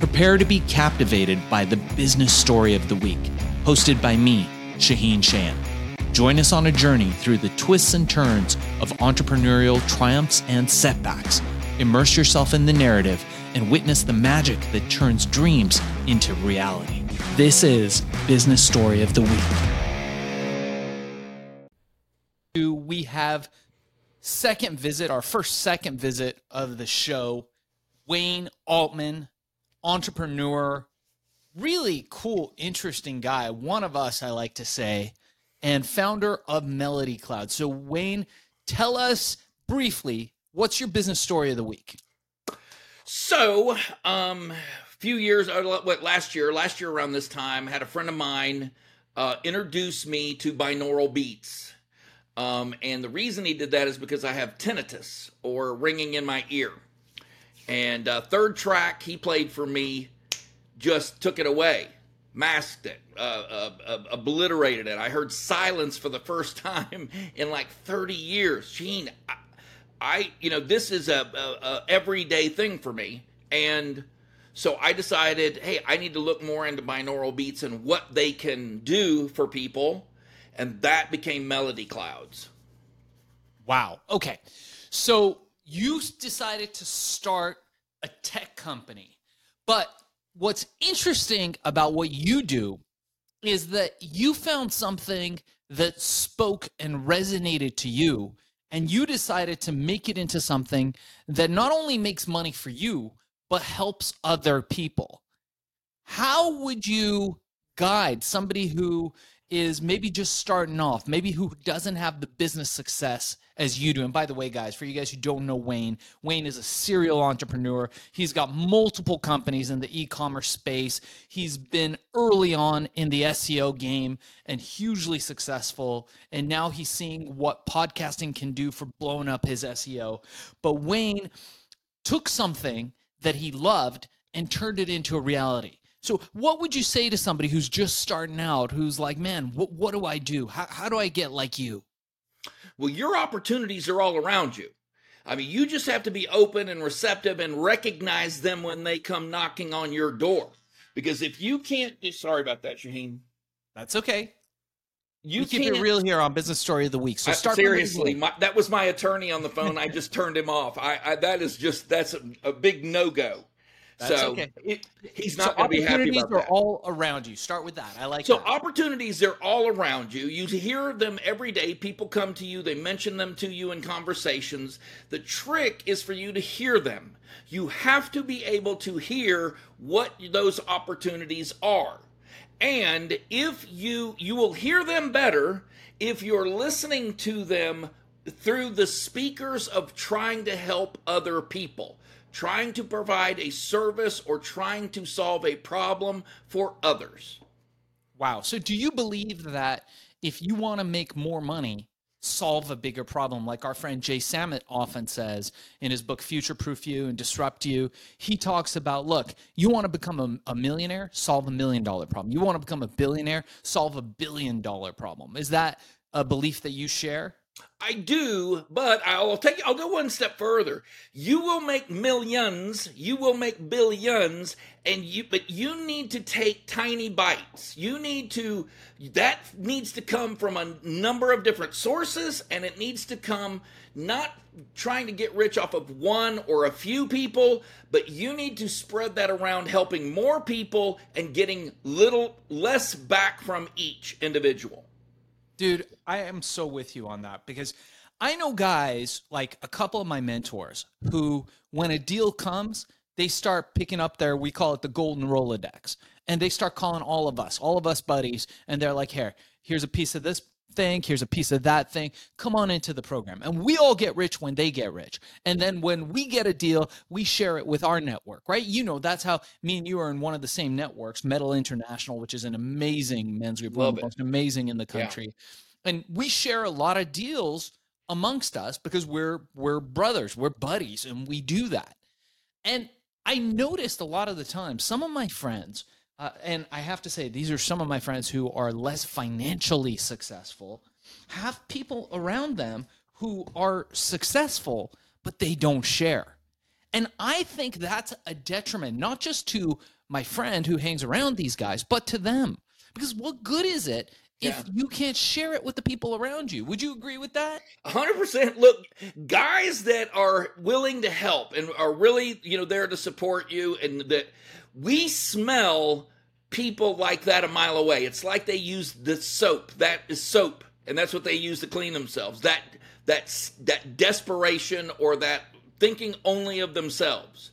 Prepare to be captivated by the business story of the week, hosted by me, Shaahin Cheyene. Join us on a journey through the twists and turns of entrepreneurial triumphs and setbacks. Immerse yourself in the narrative and witness the magic that turns dreams into reality. This is Business Story of the Week. We have second visit, our first second visit of the show, Wayne Altman, entrepreneur, really cool, interesting guy. One of us, I like to say, and founder of Melody Cloud. So, Wayne, tell us briefly what's your business story of the week? So, um, a few years, uh, what last year, last year around this time, had a friend of mine uh, introduce me to binaural beats. Um, and the reason he did that is because I have tinnitus or ringing in my ear. And uh, third track he played for me just took it away, masked it, uh, uh, uh obliterated it. I heard silence for the first time in like 30 years. Gene, I, I you know, this is a, a, a everyday thing for me, and so I decided, hey, I need to look more into binaural beats and what they can do for people, and that became Melody Clouds. Wow. Okay, so you decided to start a tech company. But what's interesting about what you do is that you found something that spoke and resonated to you and you decided to make it into something that not only makes money for you but helps other people how would you guide somebody who is maybe just starting off, maybe who doesn't have the business success as you do. And by the way, guys, for you guys who don't know Wayne, Wayne is a serial entrepreneur. He's got multiple companies in the e commerce space. He's been early on in the SEO game and hugely successful. And now he's seeing what podcasting can do for blowing up his SEO. But Wayne took something that he loved and turned it into a reality. So, what would you say to somebody who's just starting out, who's like, man, what, what do I do? How, how do I get like you? Well, your opportunities are all around you. I mean, you just have to be open and receptive and recognize them when they come knocking on your door. Because if you can't, do, sorry about that, Shaahin. That's okay. You we keep it real here on Business Story of the Week. So start. I, seriously, my, that was my attorney on the phone. I just turned him off. I, I that is just that's a, a big no go. That's so okay. It, he's not so going to be happy about that. are all around you. Start with that. I like so that. opportunities. They're all around you. You hear them every day. People come to you. They mention them to you in conversations. The trick is for you to hear them. You have to be able to hear what those opportunities are. And if you you will hear them better if you're listening to them through the speakers of trying to help other people trying to provide a service or trying to solve a problem for others. Wow. So, do you believe that if you want to make more money, solve a bigger problem, like our friend Jay Samit often says in his book Future Proof You and Disrupt You? He talks about look, you want to become a, a millionaire, solve a million dollar problem. You want to become a billionaire, solve a billion dollar problem. Is that a belief that you share? I do, but I'll take I'll go one step further. You will make millions, you will make billions, and you but you need to take tiny bites. You need to that needs to come from a number of different sources and it needs to come not trying to get rich off of one or a few people, but you need to spread that around helping more people and getting little less back from each individual. Dude, I am so with you on that because I know guys like a couple of my mentors who, when a deal comes, they start picking up their, we call it the golden Rolodex, and they start calling all of us, all of us buddies, and they're like, here, here's a piece of this thing, here's a piece of that thing. Come on into the program. And we all get rich when they get rich. And then when we get a deal, we share it with our network, right? You know, that's how me and you are in one of the same networks, Metal International, which is an amazing men's group, Love most amazing in the country. Yeah. And we share a lot of deals amongst us because we're we're brothers, we're buddies, and we do that. And I noticed a lot of the time, some of my friends, uh, and I have to say, these are some of my friends who are less financially successful, have people around them who are successful, but they don't share. And I think that's a detriment, not just to my friend who hangs around these guys, but to them. Because what good is it if Yeah. you can't share it with the people around you? Would you agree with that? 100% look guys that are willing to help and are really you know there to support you and that we smell people like that a mile away it's like they use the soap that is soap and that's what they use to clean themselves that that's that desperation or that thinking only of themselves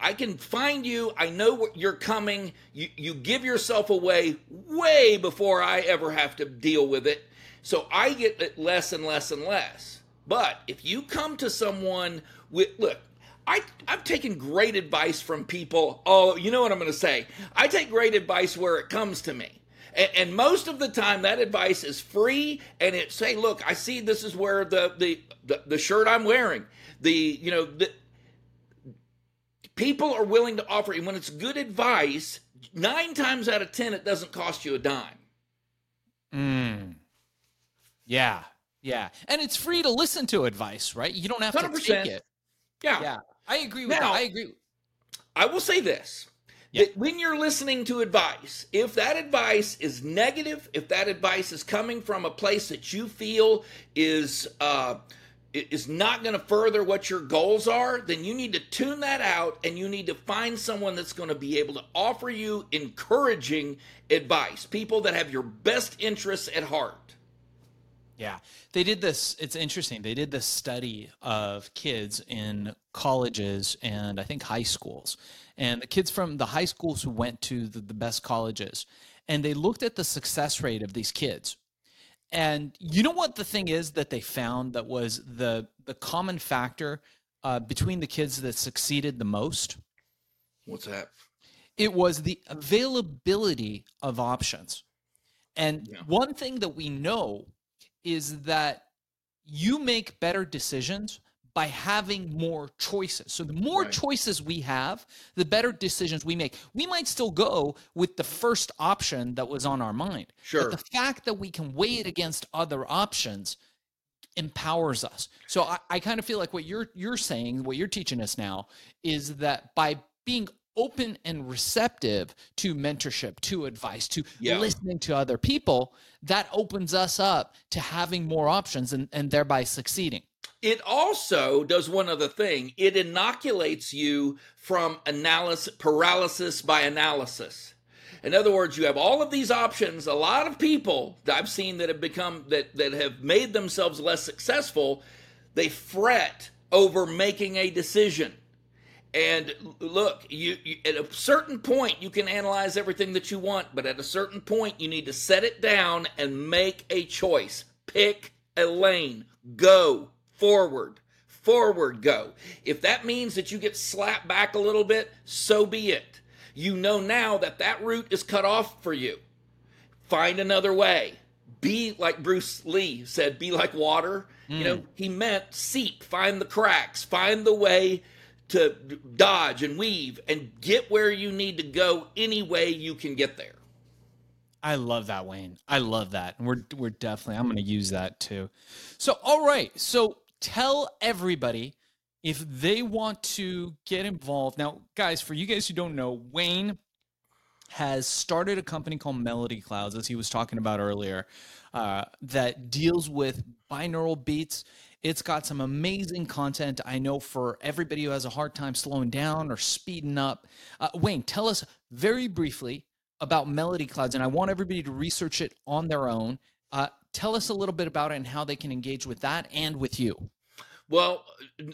I can find you. I know you're coming. You you give yourself away way before I ever have to deal with it. So I get it less and less and less. But if you come to someone with look, I I've taken great advice from people. Oh, you know what I'm going to say? I take great advice where it comes to me. And, and most of the time, that advice is free, and it's hey, look, I see this is where the the the, the shirt I'm wearing, the you know the, people are willing to offer and when it's good advice nine times out of ten it doesn't cost you a dime Mm. Yeah. Yeah. And it's free to listen to advice, right? You don't have to 100%. take it. yeah, Yeah. I agree with Now- that. I agree. i will say this Yeah. that when you're listening to advice if that advice is negative if that advice is coming from a place that you feel is uh is not going to further what your goals are then you need to tune that out and you need to find someone that's going to be able to offer you encouraging advice people that have your best interests at heart Yeah. They did this. It's interesting. They did this study of kids in colleges and I think high schools. And the kids from the high schools who went to the, the best colleges. And they looked at the success rate of these kids. And you know what the thing is that they found that was the the common factor uh, between the kids that succeeded the most? what's that it was the availability of options. And Yeah. one thing that we know is that you make better decisions by having more choices. So the more Right. choices we have, the better decisions we make. We might still go with the first option that was on our mind. Sure. But the fact that we can weigh it against other options empowers us. So I, I kind of feel like what you're you're saying, what you're teaching us now, is that by being open and receptive to mentorship, to advice, to Yeah. listening to other people, that opens us up to having more options and, and thereby succeeding. It also does one other thing. It inoculates you from analysis paralysis by analysis. In other words, you have all of these options. A lot of people that I've seen that have become that that have made themselves less successful, they fret over making a decision. And look, you, you at a certain point you can analyze everything that you want, but at a certain point you need to set it down and make a choice. Pick a lane. Go forward. Forward go. If that means that you get slapped back a little bit, so be it. You know now that that route is cut off for you. Find another way. Be like Bruce Lee said, be like water. You know, mm. he meant seep, find the cracks, find the way to dodge and weave and get where you need to go any way you can get there. I love that, Wayne. I love that. And we're we're definitely I'm gonna use that too. So all right. So tell everybody if they want to get involved. Now, guys, for you guys who don't know, Wayne has started a company called Melody Clouds, as he was talking about earlier, uh, that deals with binaural beats. It's got some amazing content. I know for everybody who has a hard time slowing down or speeding up. Uh, Wayne, tell us very briefly about Melody Clouds, and I want everybody to research it on their own. Uh, tell us a little bit about it and how they can engage with that and with you. Well,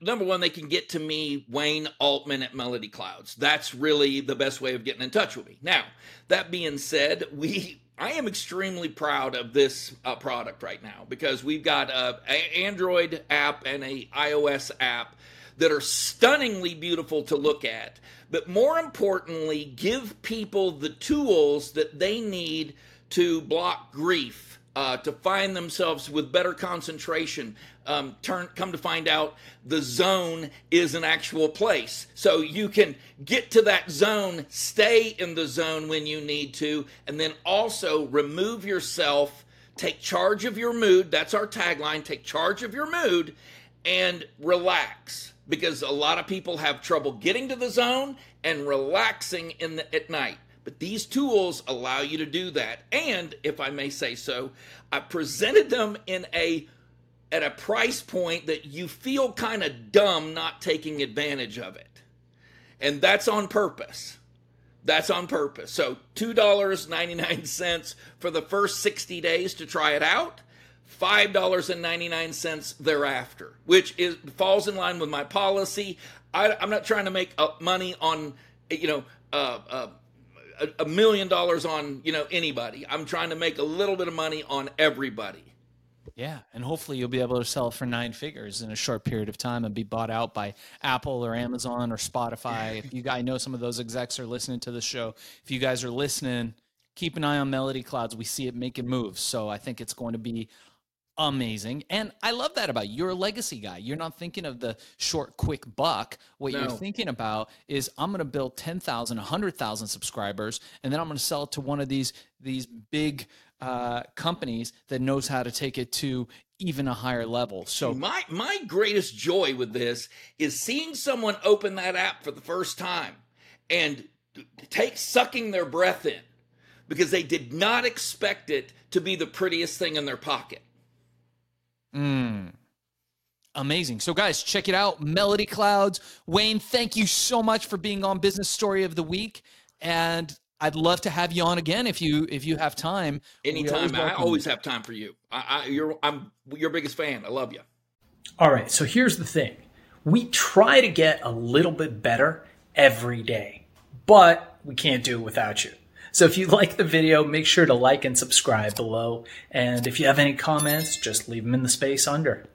number one, they can get to me, Wayne Altman at Melody Clouds. That's really the best way of getting in touch with me. Now, that being said, we I am extremely proud of this uh, product right now because we've got a, a Android app and a iOS app that are stunningly beautiful to look at, but more importantly, give people the tools that they need to block grief, uh, to find themselves with better concentration. Um, turn, come to find out, the zone is an actual place, so you can get to that zone, stay in the zone when you need to, and then also remove yourself. Take charge of your mood. That's our tagline. Take charge of your mood and relax. because a lot of people have trouble getting to the zone and relaxing in the, at night. But these tools allow you to do that. And if I may say so, I presented them in a at a price point that you feel kind of dumb not taking advantage of it. And that's on purpose. That's on purpose. So $2.99 for the first 60 days to try it out, $5.99 thereafter, which is falls in line with my policy. I, am not trying to make uh, money on, you know, uh, uh, a, a million dollars on, you know, anybody. I'm trying to make a little bit of money on everybody. Yeah, and hopefully you'll be able to sell it for nine figures in a short period of time and be bought out by Apple or Amazon or Spotify. If you guys know some of those execs are listening to the show, if you guys are listening, keep an eye on Melody Clouds. We see it making moves, so I think it's going to be amazing. And I love that about you. You're a legacy guy. You're not thinking of the short, quick buck. What no. you're thinking about is I'm going to build 10,000, 100,000 subscribers, and then I'm going to sell it to one of these these big uh, companies that knows how to take it to even a higher level. So my my greatest joy with this is seeing someone open that app for the first time and take sucking their breath in because they did not expect it to be the prettiest thing in their pocket. Mm. Amazing. So, guys, check it out. Melody Clouds. Wayne, thank you so much for being on Business Story of the Week. And I'd love to have you on again if you if you have time. Anytime, I always have time for you. I, I, you're I'm your biggest fan. I love you. All right, so here's the thing: we try to get a little bit better every day, but we can't do it without you. So if you like the video, make sure to like and subscribe below. And if you have any comments, just leave them in the space under.